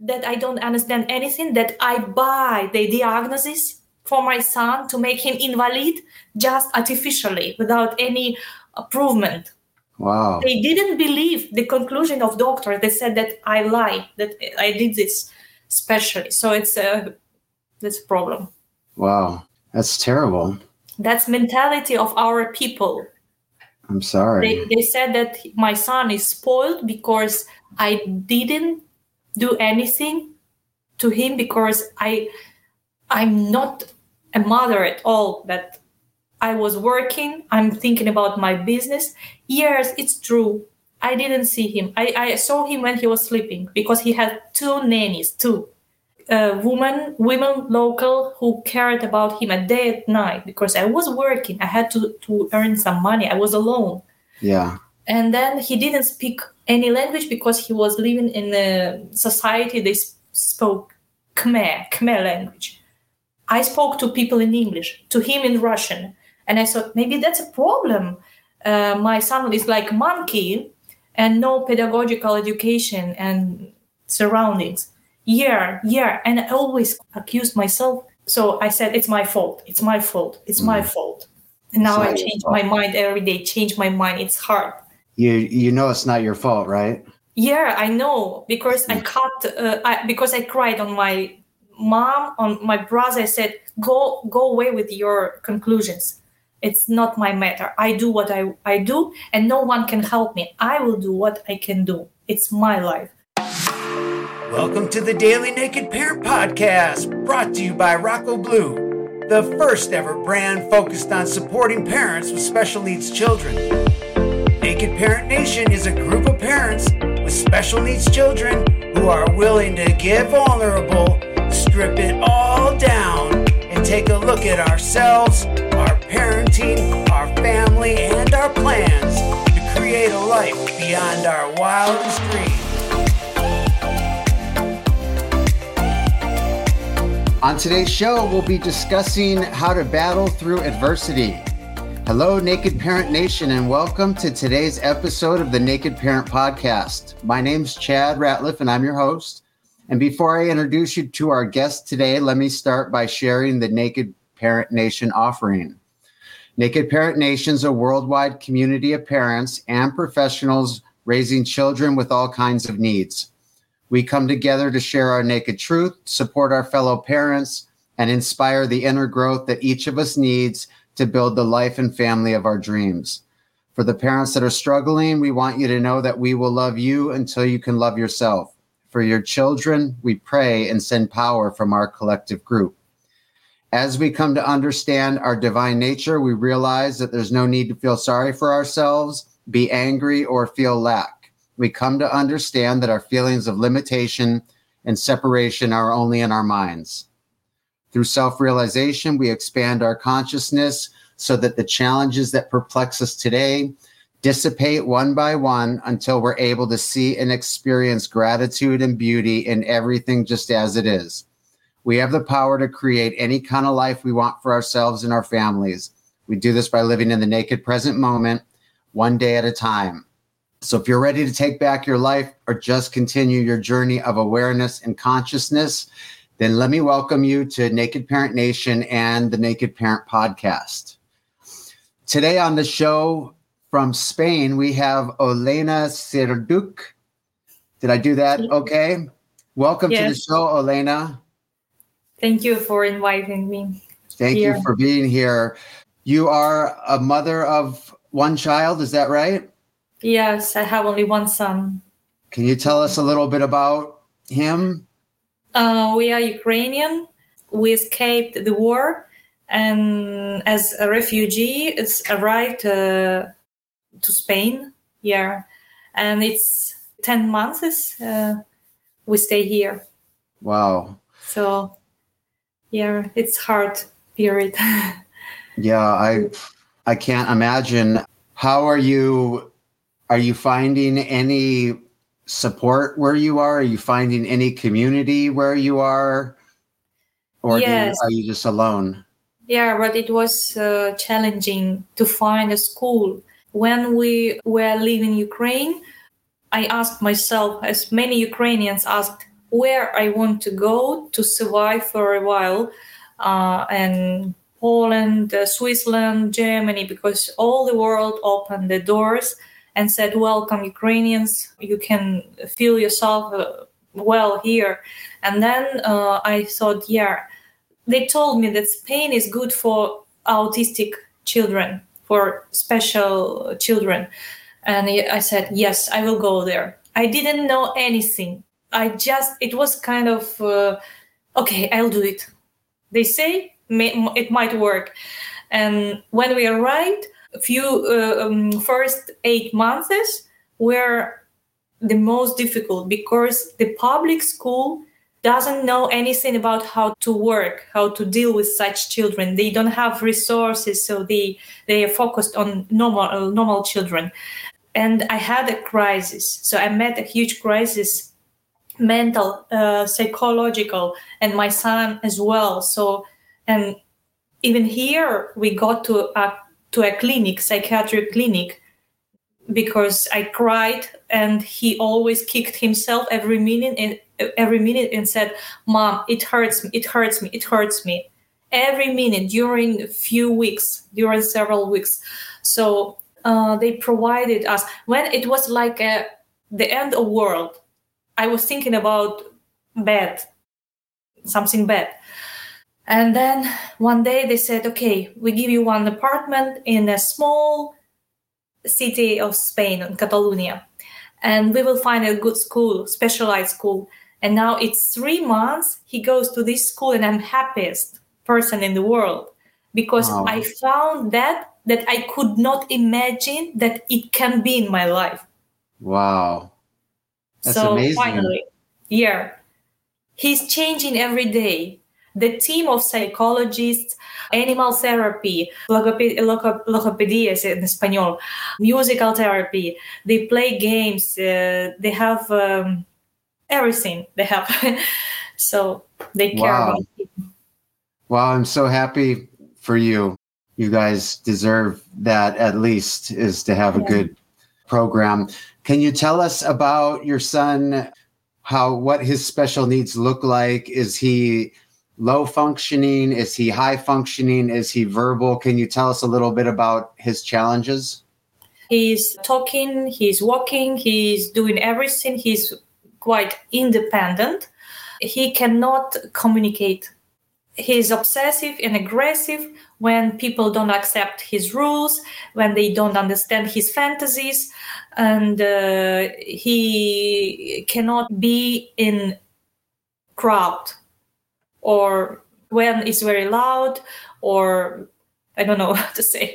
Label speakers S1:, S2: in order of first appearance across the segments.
S1: that I don't understand anything, that I buy the diagnosis for my son to make him invalid just artificially without any improvement.
S2: Wow.
S1: They didn't believe the conclusion of doctor. They said that I lied, that I did this specially. So it's a that's a problem.
S2: Wow. That's terrible.
S1: That's mentality of our people.
S2: I'm sorry.
S1: They, they said that my son is spoiled because I didn't do anything to him because I I'm not a mother at all that I was working, I'm thinking about my business. Yes, it's true. I didn't see him. I, I saw him when he was sleeping because he had two nannies, two uh, women, women local who cared about him a day and night because I was working. I had to, to earn some money. I was alone.
S2: Yeah.
S1: And then he didn't speak any language because he was living in a society they spoke Khmer, Khmer language. I spoke to people in English, to him in Russian. And I thought maybe that's a problem. Uh, my son is like monkey and no pedagogical education and surroundings. Yeah, yeah. And I always accused myself. So I said, it's my fault. It's my fault. It's my fault. And now I
S2: not your
S1: change my mind every day, change my mind. It's hard.
S2: You you know it's not your fault, right?
S1: Yeah, I know because I cut uh, I, because I cried on my mom, on my brother. I said, "Go, go away with your conclusions. It's not my matter. I do what I I do, and no one can help me. I will do what I can do. It's my life."
S3: Welcome to the Daily Naked Parent Podcast, brought to you by Rocco Blue, the first ever brand focused on supporting parents with special needs children. Naked Parent Nation is a group of parents with special needs children who are willing to get vulnerable, strip it all down, and take a look at ourselves, our parenting, our family, and our plans to create a life beyond our wildest dreams.
S2: On today's show, we'll be discussing how to battle through adversity. Hello, Naked Parent Nation, and welcome to today's episode of the Naked Parent Podcast. My name's Chad Ratliffe, and I'm your host. And before I introduce you to our guest today, let me start by sharing the Naked Parent Nation offering. Naked Parent Nation is a worldwide community of parents and professionals raising children with all kinds of needs. We come together to share our naked truth, support our fellow parents, and inspire the inner growth that each of us needs to build the life and family of our dreams. For the parents that are struggling, we want you to know that we will love you until you can love yourself. For your children, we pray and send power from our collective group. As we come to understand our divine nature, we realize that there's no need to feel sorry for ourselves, be angry, or feel lack we come to understand that our feelings of limitation and separation are only in our minds. Through self realization, we expand our consciousness so that the challenges that perplex us today dissipate one by one until we're able to see and experience gratitude and beauty in everything just as it is. We have the power to create any kind of life we want for ourselves and our families. We do this by living in the naked present moment, one day at a time. So if you're ready to take back your life or just continue your journey of awareness and consciousness, then let me welcome you to Naked Parent Nation and the Naked Parent Podcast. Today on the show from Spain, we have Olena Serduc. Did I do that okay? Welcome to the show, Olena.
S1: Thank you for inviting me.
S2: Thank
S1: Here.
S2: you for being here. You are a mother of one child, is that right?
S1: Yes, I have only one son.
S2: Can you tell us a little bit about him?
S1: Uh, we are Ukrainian. We escaped the war, and as a refugee, it's arrived uh, to Spain. Yeah, and it's ten months. Uh, we stay here,
S2: Wow.
S1: so yeah, it's hard period.
S2: Yeah, I I can't imagine. How are you are you finding any support where you are? Are you finding any community where you are? Or do you- are you just alone?
S1: Yeah, but it was uh, challenging to find a school. When we were leaving Ukraine, I asked myself, as many Ukrainians asked, where I want to go to survive for a while, uh, and Poland, uh, Switzerland, Germany, because all the world opened the doors and said, "Welcome, Ukrainians. You can feel yourself uh, well here." And then uh, I thought, yeah, they told me that Spain is good for autistic children, for special children. And I said, yes, I will go there. I didn't know anything. I just, it was kind of, uh, okay, I'll do it. They say it might work. And when we arrived, few uh, um, first eight months were the most difficult because the public school doesn't know anything about how to work how to deal with such children. They don't have resources so they they are focused on normal uh, normal children. And i had a crisis. So i met a huge crisis mental uh, psychological and my son as well. So and even here we got to a to a clinic psychiatric clinic because i cried and he always kicked himself every minute and every minute and said, "Mom, it hurts me. It hurts me. It hurts me." Every minute during a few weeks, during several weeks. So uh, they provided us when it was like a, the end of world. I was thinking about bad, something bad. And then one day they said, okay, we give you one apartment in a small city of Spain, in Catalonia, and we will find a good school, specialized school and now it's three months he goes to this school and i'm happiest person in the world because wow. i found that that i could not imagine that it can be in my life
S2: wow
S1: That's so amazing. finally yeah he's changing every day the team of psychologists, animal therapy, logoped- logopedia in Espanol, musical therapy. They play games. Uh, they have um, everything they have. so they care wow. about people.
S2: Wow, I'm so happy for you. You guys deserve that at least is to have yeah. a good program. Can you tell us about your son? How what his special needs look like? Is he low functioning? Is he high functioning? Is he verbal? Can you tell us a little bit about his challenges?
S1: He's talking, he's walking, he's doing everything. He's quite independent. He cannot communicate. He's obsessive and aggressive when people don't accept his rules, when they don't understand his fantasies, and uh, he cannot be in crowd or when it's very loud or I don't know what to say.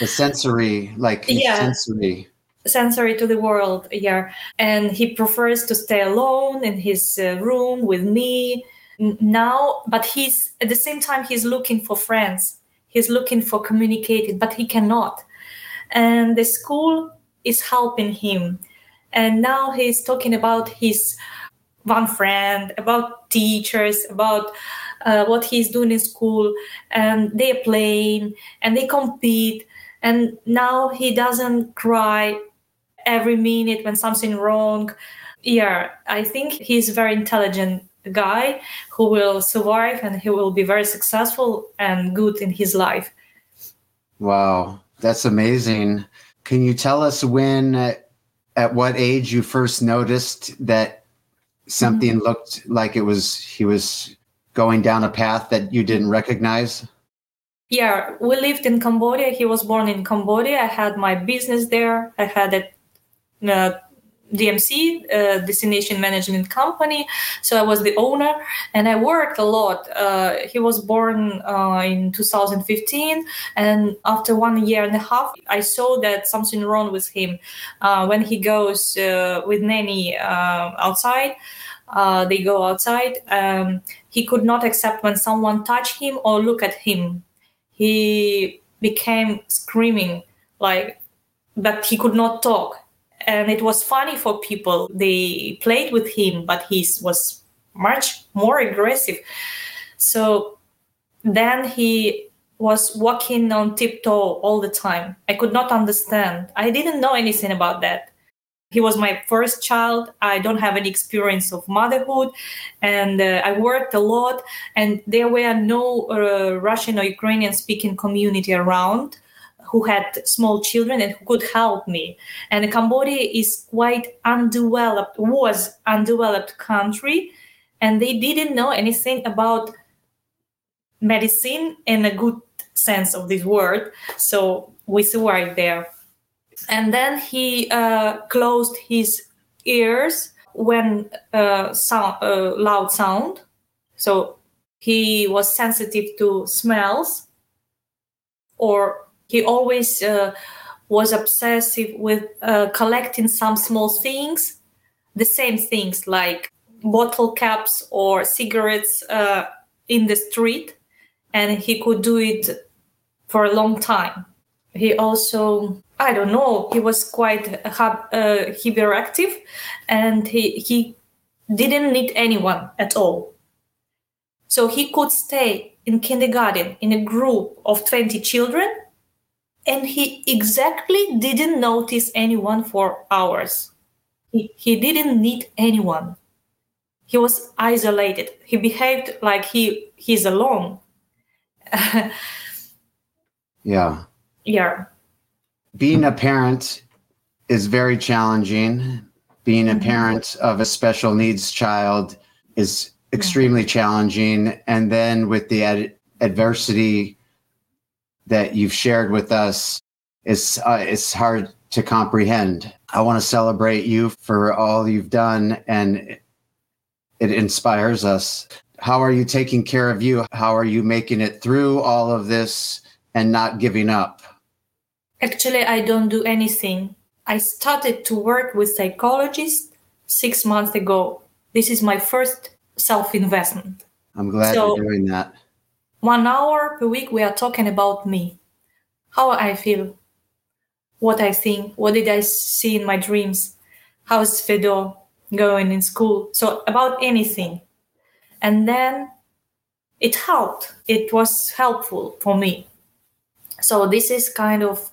S2: The sensory, like yeah. sensory.
S1: Sensory to the world yeah. And he prefers to stay alone in his uh, room with me now but he's at the same time he's looking for friends. He's looking for communicating but he cannot. And the school is helping him. And now he's talking about his one friend about teachers about uh, what he's doing in school and they're playing and they compete and now he doesn't cry every minute when something wrong. Yeah, I think he's a very intelligent guy who will survive and he will be very successful and good in his life.
S2: Wow, that's amazing. Can you tell us when, at what age you first noticed that something mm-hmm. looked like it was he was going down a path that you didn't recognize?
S1: Yeah, we lived in Cambodia. He was born in Cambodia. I had my business there. I had a uh, DMC, uh, Destination Management Company. So I was the owner and I worked a lot. Uh, he was born uh, in 2015. And after one year and a half, I saw that something wrong with him. Uh, when he goes uh, with nanny uh, outside, they go outside. Um, he could not accept when someone touched him or look at him. He became screaming like, but he could not talk and it was funny for people. They played with him, but he was much more aggressive. So then he was walking on tiptoe all the time. I could not understand. I didn't know anything about that. he was my first child i don't have any experience of motherhood and uh, i worked a lot and there were no uh, russian or ukrainian speaking community around who had small children and who could help me and cambodia is quite undeveloped was undeveloped country and they didn't know anything about medicine in a good sense of this word so we survived there and then he uh, closed his ears when uh, sound, uh, loud sound. So he was sensitive to smells, or he always uh, was obsessive with uh, collecting some small things, the same things like bottle caps or cigarettes uh, in the street, and he could do it for a long time. He also I don't know. He was quite uh, hyperactive, and he he didn't need anyone at all. So he could stay in kindergarten in a group of 20 children, and he exactly didn't notice anyone for hours. He, he didn't need anyone. He was isolated. He behaved like he he's alone.
S2: yeah.
S1: Yeah
S2: being a parent is very challenging. Being a mm-hmm. parent of a special needs child is extremely challenging. And then with the ad- adversity that you've shared with us, it's, uh, it's hard to comprehend. I want to celebrate you for all you've done, and it inspires us. How are you taking care of you? How are you making it through all of this and not giving up?
S1: Actually, I don't do anything. I started to work with psychologists six months ago. This is my first self investment.
S2: I'm glad so, you're doing that.
S1: One hour per week, we are talking about me, how I feel, what I think, what did I see in my dreams, how's Fedor going in school. So, about anything. And then it helped. It was helpful for me. So, this is kind of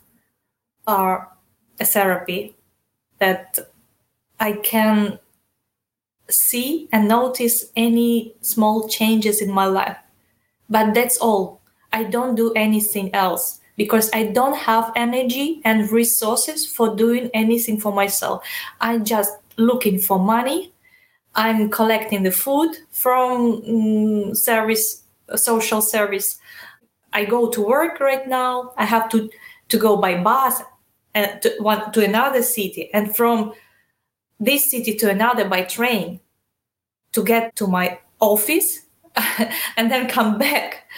S1: are a therapy that I can see and notice any small changes in my life. But that's all. I don't do anything else because I don't have energy and resources for doing anything for myself. I'm just looking for money. I'm collecting the food from um, service, social service. I go to work right now. I have to to go by bus and to one to another city and from this city to another by train to get to my office and then come back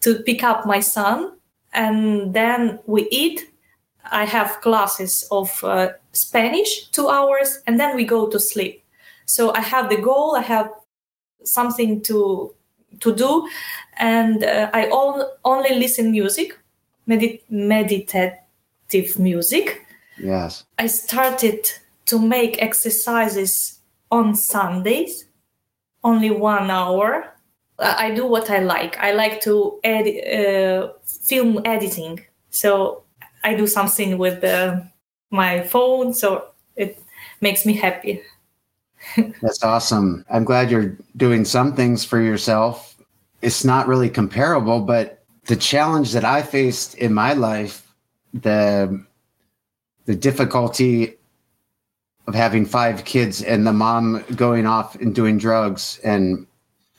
S1: to pick up my son and then we eat i have classes of uh, spanish two hours and then we go to sleep so i have the goal i have something to to do and uh, i all, only listen music medit- meditate music.
S2: Yes.
S1: I started to make exercises on Sundays, only one hour. I do what I like. I like to edit, uh, film editing. So I do something with the, my phone. So it makes me happy.
S2: That's awesome. I'm glad you're doing some things for yourself. It's not really comparable, but the challenge that I faced in my life the the difficulty of having five kids and the mom going off and doing drugs and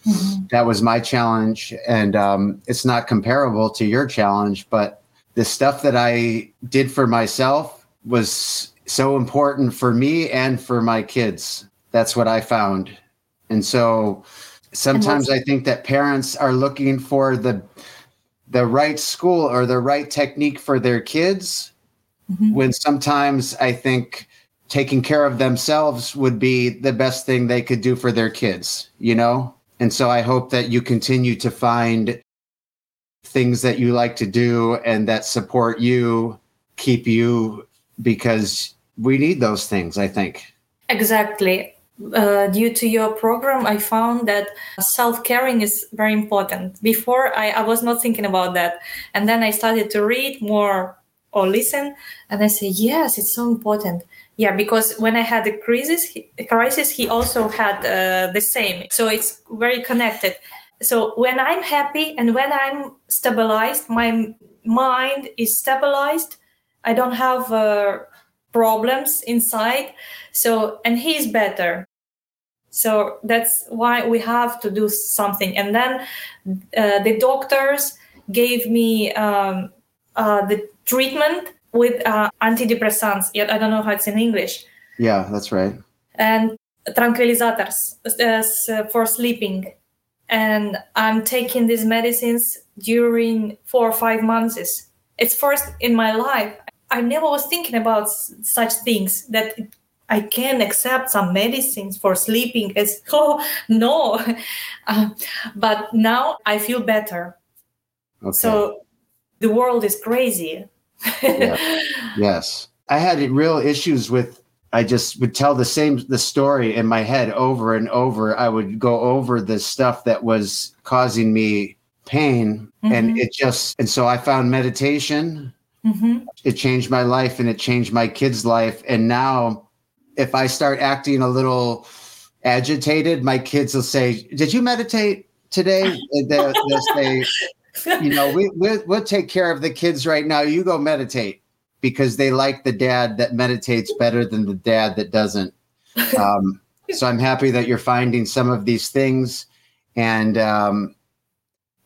S2: mm-hmm. that was my challenge and um, it's not comparable to your challenge but the stuff that i did for myself was so important for me and for my kids that's what i found and so sometimes i think that parents are looking for the the right school or the right technique for their kids mm-hmm. when sometimes I think taking care of themselves would be the best thing they could do for their kids, you know? And so I hope that you continue to find things that you like to do and that support you, keep you, because we need those things, I think.
S1: Exactly uh, due to your program, I found that self caring is very important. Before, I, I was not thinking about that. And then I started to read more or listen and i say yes it's so important yeah because when i had a crisis he, a crisis he also had uh, the same. So it's very connected. So when i'm happy and when i'm stabilized my mind is stabilized. I don't have uh, problems inside. So and he's better. So that's why we have to do something. And then uh, the doctors gave me um, uh, the treatment with uh, antidepressants yet i don't know how it's in english
S2: yeah that's right
S1: and tranquilizers uh, for sleeping and i'm taking these medicines during four or five months it's first in my life I never was thinking about such things that I can accept some medicines for sleeping. It's oh no, uh, but now I feel better. Okay. So the world is crazy.
S2: Yeah. Yes, I had real issues with. I just would tell the same the story in my head over and over. I would go over the stuff that was causing me pain, mm-hmm. and it just and so I found meditation Mm-hmm. It changed my life and it changed my kids' life. And now, if I start acting a little agitated, my kids will say, Did you meditate today? They'll, they'll say, You know, we, we'll, we'll take care of the kids right now. You go meditate because they like the dad that meditates better than the dad that doesn't. Um, so I'm happy that you're finding some of these things. And um,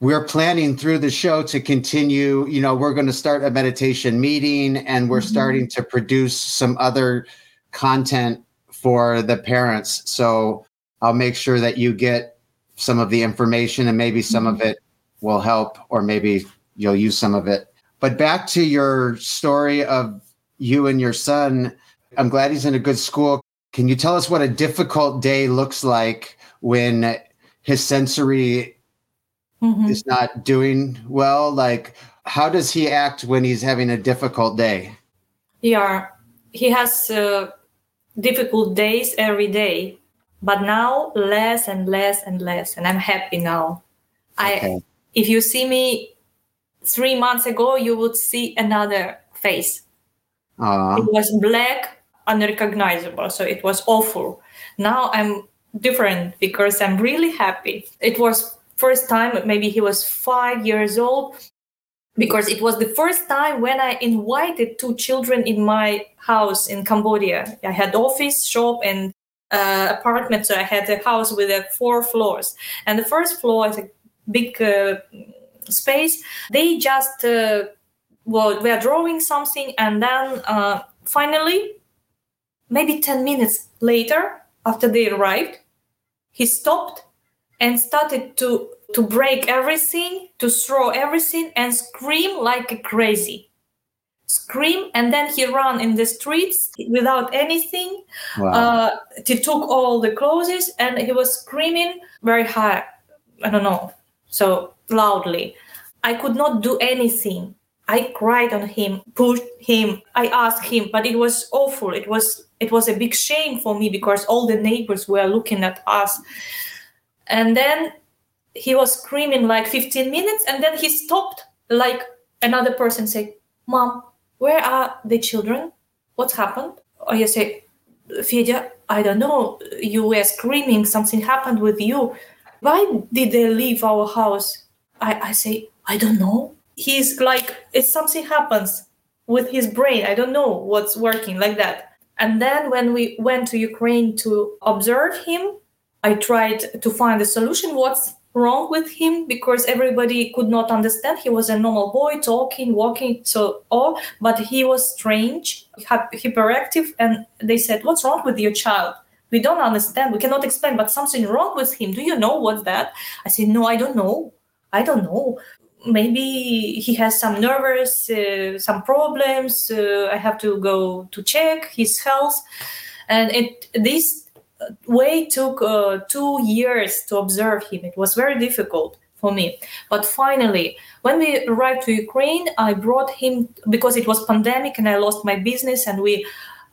S2: we're planning through the show to continue you know we're going to start a meditation meeting and we're mm-hmm. starting to produce some other content for the parents so i'll make sure that you get some of the information and maybe some mm-hmm. of it will help or maybe you'll use some of it. But back to your story of you and your son i'm glad he's in a good school. Can you tell us what a difficult day looks like when his sensory mm-hmm. is not doing well? Like how does he act when he's having a difficult day?
S1: Yeah he has uh, difficult days every day but now less and less and less and i'm happy now. Okay. i if you see me three months ago you would see another face uh it was black unrecognizable so it was awful now i'm different because i'm really happy it was first time, maybe he was five years old, because it was the first time when I invited two children in my house in Cambodia. I had office, shop, and uh, apartment. So I had a house with uh, four floors, and the first floor is a big uh, space. They just uh, well, were drawing something, and then uh, finally, maybe ten minutes later, after they arrived, he stopped and started to to break everything, to throw everything, and scream like crazy. Scream, and then he ran in the streets without anything. Wow. Uh, he took all the clothes and he was screaming very high. I don't know, so loudly. I could not do anything. I cried on him, pushed him. I asked him, but it was awful. It was it was a big shame for me because all the neighbors were looking at us. And then he was screaming like 15 minutes and then he stopped like another person said, mom where are the children what's happened or you say Fedya, I don't know. You were screaming. Something happened with you. Why did they leave our house? I, I say, I don't know. He's like, it's something happens with his brain. I don't know what's working like that. And then when we went to Ukraine to observe him, I tried to find a solution. What's wrong with him because everybody could not understand he was a normal boy talking walking so all but he was strange hyperactive and they said what's wrong with your child we don't understand. We cannot explain but something wrong with him. Do you know what's that? I said no i don't know. I don't know. Maybe he has some nervous uh, some problems. Uh, i have to go to check his health. And it this way took uh, two years to observe him. It was very difficult for me. But finally, when we arrived to Ukraine, I brought him because it was pandemic and I lost my business and we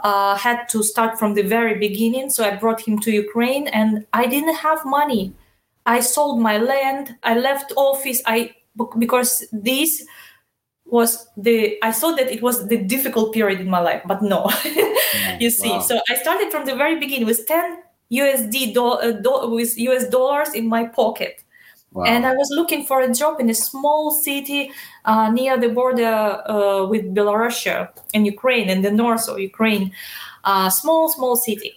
S1: uh, had to start from the very beginning. So I brought him to Ukraine and I didn't have money. I sold my land. I left office. I because this was the I thought that it was the difficult period in my life, but no. you see,
S2: wow.
S1: so I started from the very beginning with 10 USD do, uh, do, with US dollars in my pocket.
S2: Wow.
S1: And I was looking for a job in a small city uh, near the border uh, with Belarus and Ukraine, in the north of Ukraine. Uh, small, small city.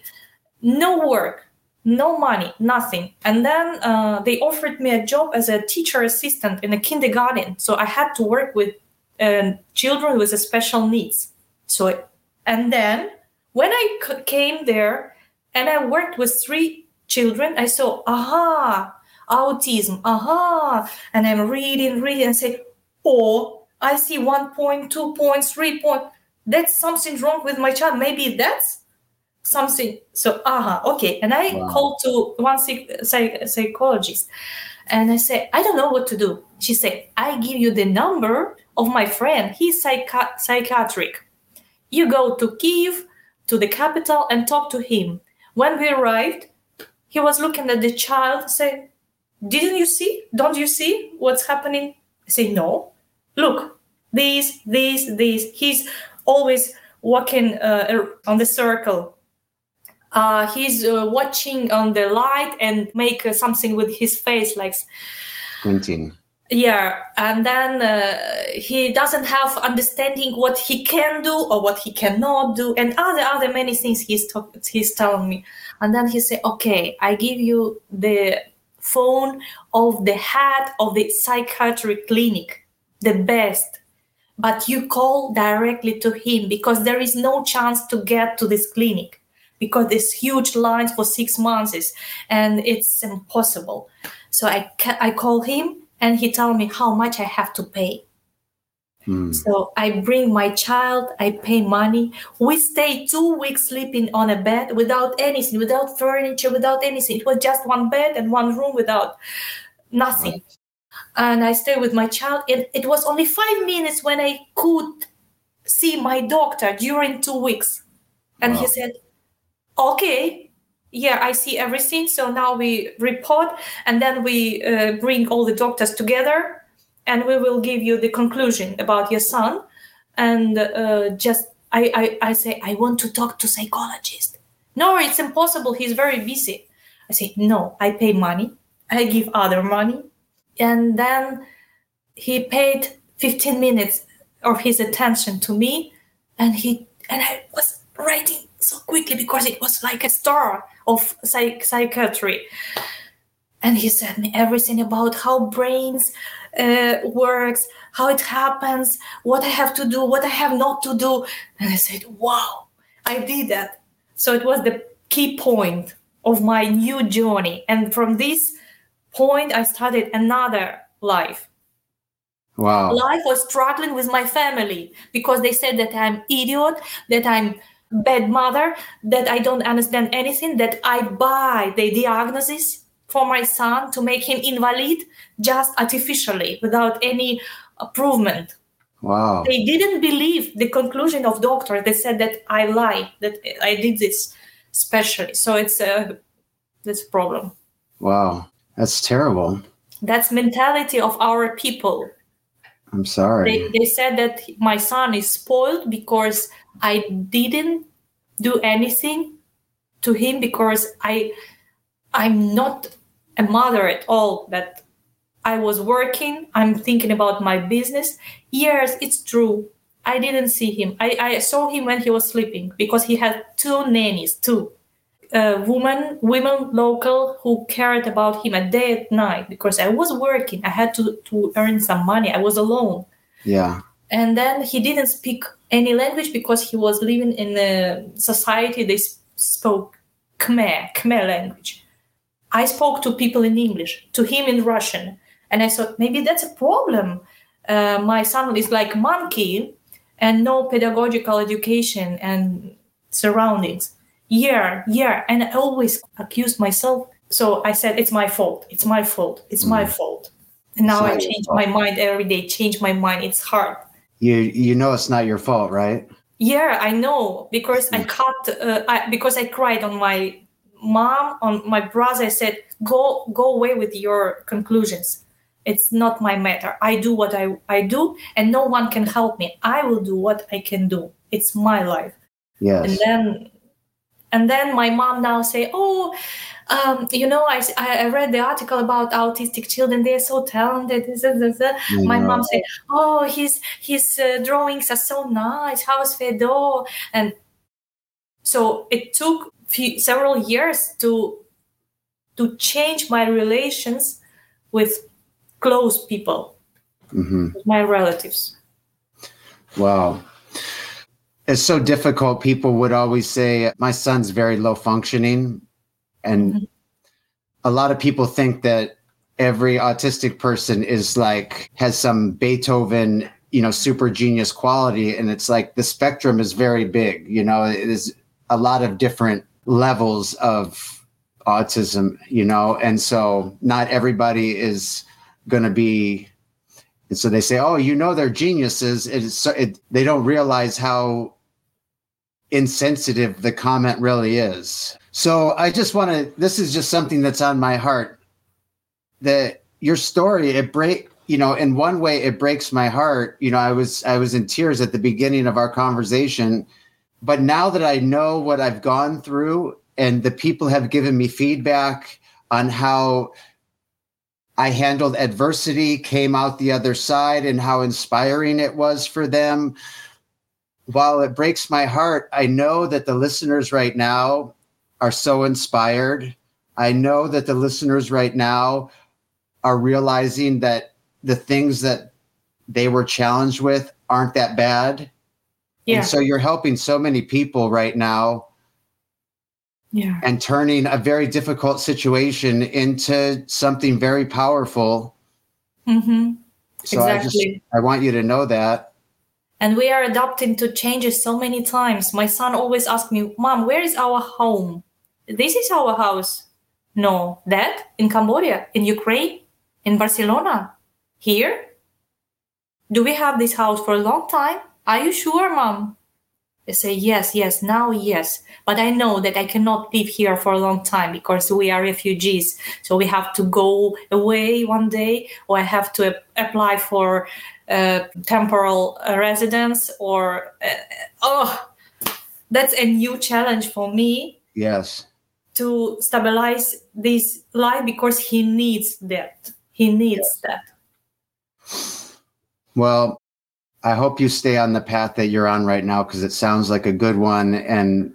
S1: No work, no money, nothing. And then uh, they offered me a job as a teacher assistant in a kindergarten. So I had to work with uh, children with special needs. So, and then when I came there and I worked with three children, I saw, aha, autism, aha. And I'm reading, reading, and say, oh, I see one point, two points, three point. That's something wrong with my child. Maybe that's something. So, aha, okay. And I
S2: Wow.
S1: called to one psych- psych- psychologist and I said, I don't know what to do. She said, I give you the number of my friend. He's psychi- psychiatric. You go to Kiev, to the capital, and talk to him. When we arrived, he was looking at the child, say, Didn't you see? Don't you see what's happening? I say, No. Look, this, this, this. He's always walking uh, on the circle. Uh, he's uh, watching on the light and make uh, something with his face, like
S2: Squinting.
S1: yeah and then uh, he doesn't have understanding what he can do or what he cannot do and other other many things he's talk, he's telling me and then he say okay i give you the phone of the head of the psychiatric clinic the best but you call directly to him because there is no chance to get to this clinic because there's huge lines for six months and it's impossible. So i i call him and he tell me how much i have to pay
S2: Hmm.
S1: so i bring my child i pay money. We stay two weeks sleeping on a bed without anything without furniture without anything. It was just one bed and one room without nothing. And i stay with my child and it was only five minutes when i could see my doctor during two weeks. And he said okay yeah i see everything. So now we report and then we uh, bring all the doctors together and we will give you the conclusion about your son. And uh, just I, I i say i want to talk to psychologist. No it's impossible. He's very busy. I say no i pay money. I give other money. And then he paid 15 minutes of his attention to me and he and i was writing so quickly because it was like a star of psych- psychiatry and he said me everything about how brains uh, works how it happens what i have to do what i have not to do. And i said wow i did that. So it was the key point of my new journey. And from this point i started another life.
S2: Wow.
S1: life was struggling with my family because they said that i'm idiot that i'm bad mother that i don't understand anything that i buy the diagnosis for my son to make him invalid just artificially without any improvement
S2: Wow.
S1: they didn't believe the conclusion of doctor they said that i lie that i did this specially so it's a this problem
S2: Wow. That's terrible.
S1: that's mentality of our people
S2: I'm sorry.
S1: they, they said that my son is spoiled because i didn't do anything to him because i i'm not a mother at all that i was working i'm thinking about my business. Yes it's true. I didn't see him. I, I saw him when he was sleeping because he had two nannies two uh, women women local who cared about him a day at night because i was working. I had to, to earn some money. I was alone.
S2: Yeah.
S1: and then he didn't speak any language because he was living in a society they spoke khmer khmer language i spoke to people in english to him in russian. And i thought maybe that's a problem. Uh, my son is like monkey and no pedagogical education and surroundings. Yeah yeah and i always accused myself. So i said it's my fault it's my fault it's my fault. And now i change my mind every day change my mind it's hard.
S2: You you know it's not your fault, right?
S1: yeah i know because i cut uh, I, because i cried on my mom on my brother said go go away with your conclusions. It's not my matter. I do what i i do and no one can help me. I will do what i can do. It's my life.
S2: Yes.
S1: And then and then my mom now say oh um, you know I, I read the article about autistic children. They're so talented. My mom said oh his his uh, drawings are so nice. How's Fedor and so it took few, several years to to change my relations with close people
S2: hmm
S1: my relatives
S2: Wow. It's so difficult. People would always say, My son's very low functioning. And
S1: Mhm.
S2: a lot of people think that every autistic person is like, has some Beethoven, you know, super genius quality. And it's like the spectrum is very big. You know, it is a lot of different levels of autism, you know, and so not everybody is going to be and so they say, "Oh, you know, they're geniuses." It is so, it, they don't realize how insensitive the comment really is. So I just want to. This is just something that's on my heart. That your story, it break. You know, in one way, it breaks my heart. You know, I was I was in tears at the beginning of our conversation, but now that I know what I've gone through, and the people have given me feedback on how I handled adversity, came out the other side, and how inspiring it was for them. While it breaks my heart, I know that the listeners right now are so inspired. I know that the listeners right now are realizing that the things that they were challenged with aren't that bad.
S1: Yeah.
S2: And so you're helping so many people right now
S1: yeah.
S2: and turning a very difficult situation into something very powerful.
S1: hmm
S2: So I just
S1: exactly.
S2: I want you to know that.
S1: and we are adapting to changes so many times. My son always asks me mom where is our home? This is our house. No. That? In cambodia? In ukraine? In barcelona? Here? Do we have this house for a long time are you sure mom I say yes, yes, now yes. But I know that I cannot live here for a long time because we are refugees. So we have to go away one day, or I have to ap- apply for uh, temporal residence, or uh, oh, that's a new challenge for me
S2: Yes.
S1: to stabilize this life because he needs that. He needs that.
S2: Well, I hope you stay on the path that you're on right now because it sounds like a good one. And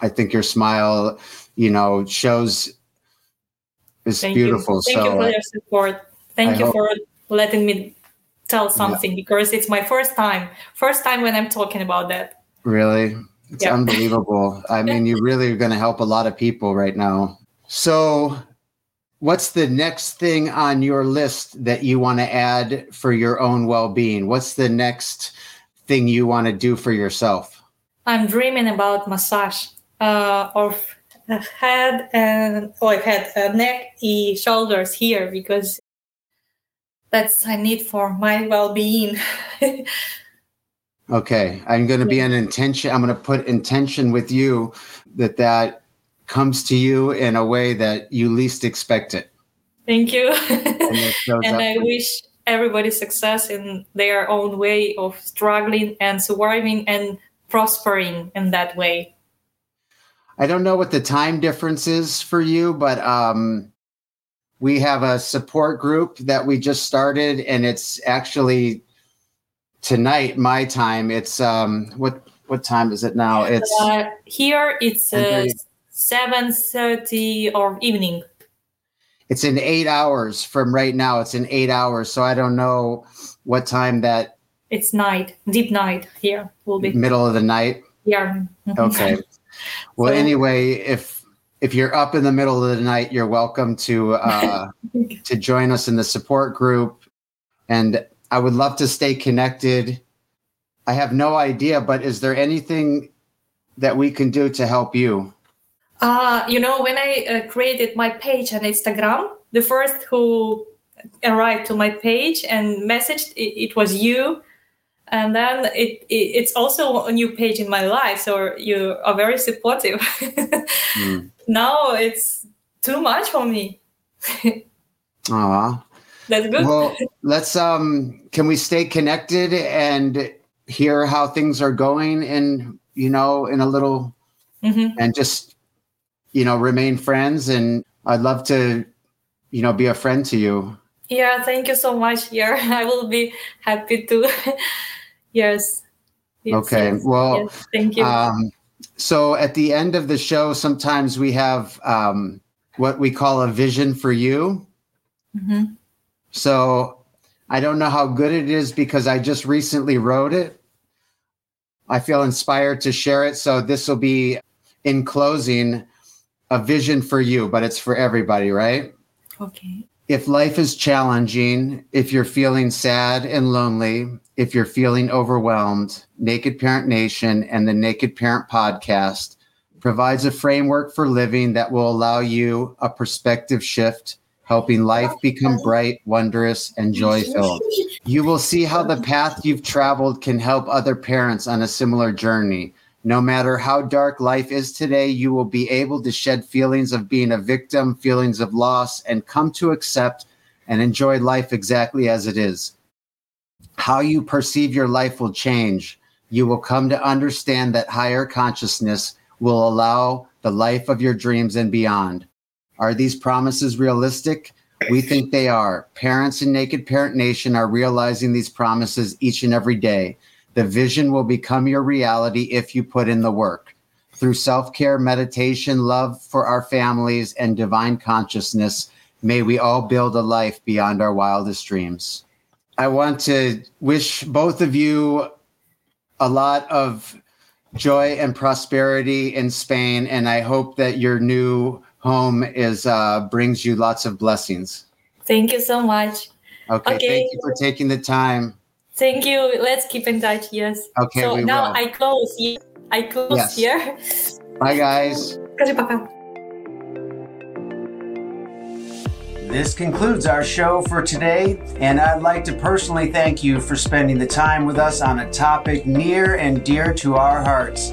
S2: I think your smile, you know, shows is
S1: Thank
S2: beautiful.
S1: you. Thank
S2: so
S1: you for your support. Thank
S2: I
S1: you
S2: hope-
S1: for letting me tell something because it's my first time. First time when I'm talking about that.
S2: really, it's
S1: Yeah.
S2: unbelievable. I mean, you really are going to help a lot of people right now. So, what's the next thing on your list that you want to add for your own well-being? What's the next thing you want to do for yourself?
S1: I'm dreaming about massage uh, of head and or head, uh, neck, e shoulders here because that's I need for my well-being.
S2: Okay, I'm going to be an intention. I'm going to put intention with you that that comes to you in a way that you least expect it.
S1: Thank you.
S2: And
S1: and I wish everybody success in their own way of struggling and surviving and prospering in that way.
S2: I don't know what the time difference is for you, but um, we have a support group that we just started, and it's actually tonight my time. It's um, what what time is it now? It's
S1: Uh, here it's uh,
S2: 10:30.
S1: seven thirty or evening.
S2: it's in eight hours from right now. It's in eight hours, so I don't know what time that
S1: It's night, deep night here will be
S2: middle of the night.
S1: here. Mhm.
S2: Okay. Well,
S1: So-
S2: anyway, if if you're up in the middle of the night, you're welcome to uh, to join us in the support group, and I would love to stay connected. I have no idea, but is there anything that we can do to help you?
S1: Uh, you know, when I uh, created my page on Instagram, the first who arrived to my page and messaged it, it was you. And then it, it it's also a new page in my life, so you are very supportive.
S2: Mm.
S1: now it's too much for me.
S2: Aw.
S1: That's good.
S2: Well, let's um can we stay connected and hear how things are going in you know in a little
S1: Mm-hmm.
S2: and just you know remain friends and I'd love to you know be a friend to you.
S1: Yeah, thank you so much. Yeah, I will be happy to. yes. Yes,
S2: Okay,
S1: yes,
S2: well,
S1: yes, thank you.
S2: Um, so at the end of the show, sometimes we have um, what we call a vision for you.
S1: Mhm.
S2: So I don't know how good it is because I just recently wrote it. I feel inspired to share it. So this will be in closing a vision for you, but it's for everybody, right?
S1: Okay.
S2: If life is challenging, if you're feeling sad and lonely, if you're feeling overwhelmed, Naked Parent Nation and the Naked Parent podcast provides a framework for living that will allow you a perspective shift, helping life become bright, wondrous, and joy filled. You will see how the path you've traveled can help other parents on a similar journey. No matter how dark life is today, you will be able to shed feelings of being a victim, feelings of loss, and come to accept and enjoy life exactly as it is. How you perceive your life will change. You will come to understand that higher consciousness will allow the life of your dreams and beyond. Are these promises realistic? We think they are. Parents in Naked Parent Nation are realizing these promises each and every day. The vision will become your reality if you put in the work. Through self care, meditation, love for our families, and divine consciousness, may we all build a life beyond our wildest dreams. I want to wish both of you a lot of joy and prosperity in Spain, and I hope that your new home is uh, brings you lots of blessings.
S1: Thank you so much.
S2: Okay,
S1: Okay.
S2: thank you for taking the time.
S1: Thank you. Let's keep in touch. Yes.
S2: Okay,
S1: so
S2: we
S1: now
S2: will.
S1: I close. I close
S2: Yes.
S1: here.
S2: Bye, guys.
S1: Kasih Papa.
S3: This concludes our show for today, and I'd like to personally thank you for spending the time with us on a topic near and dear to our hearts.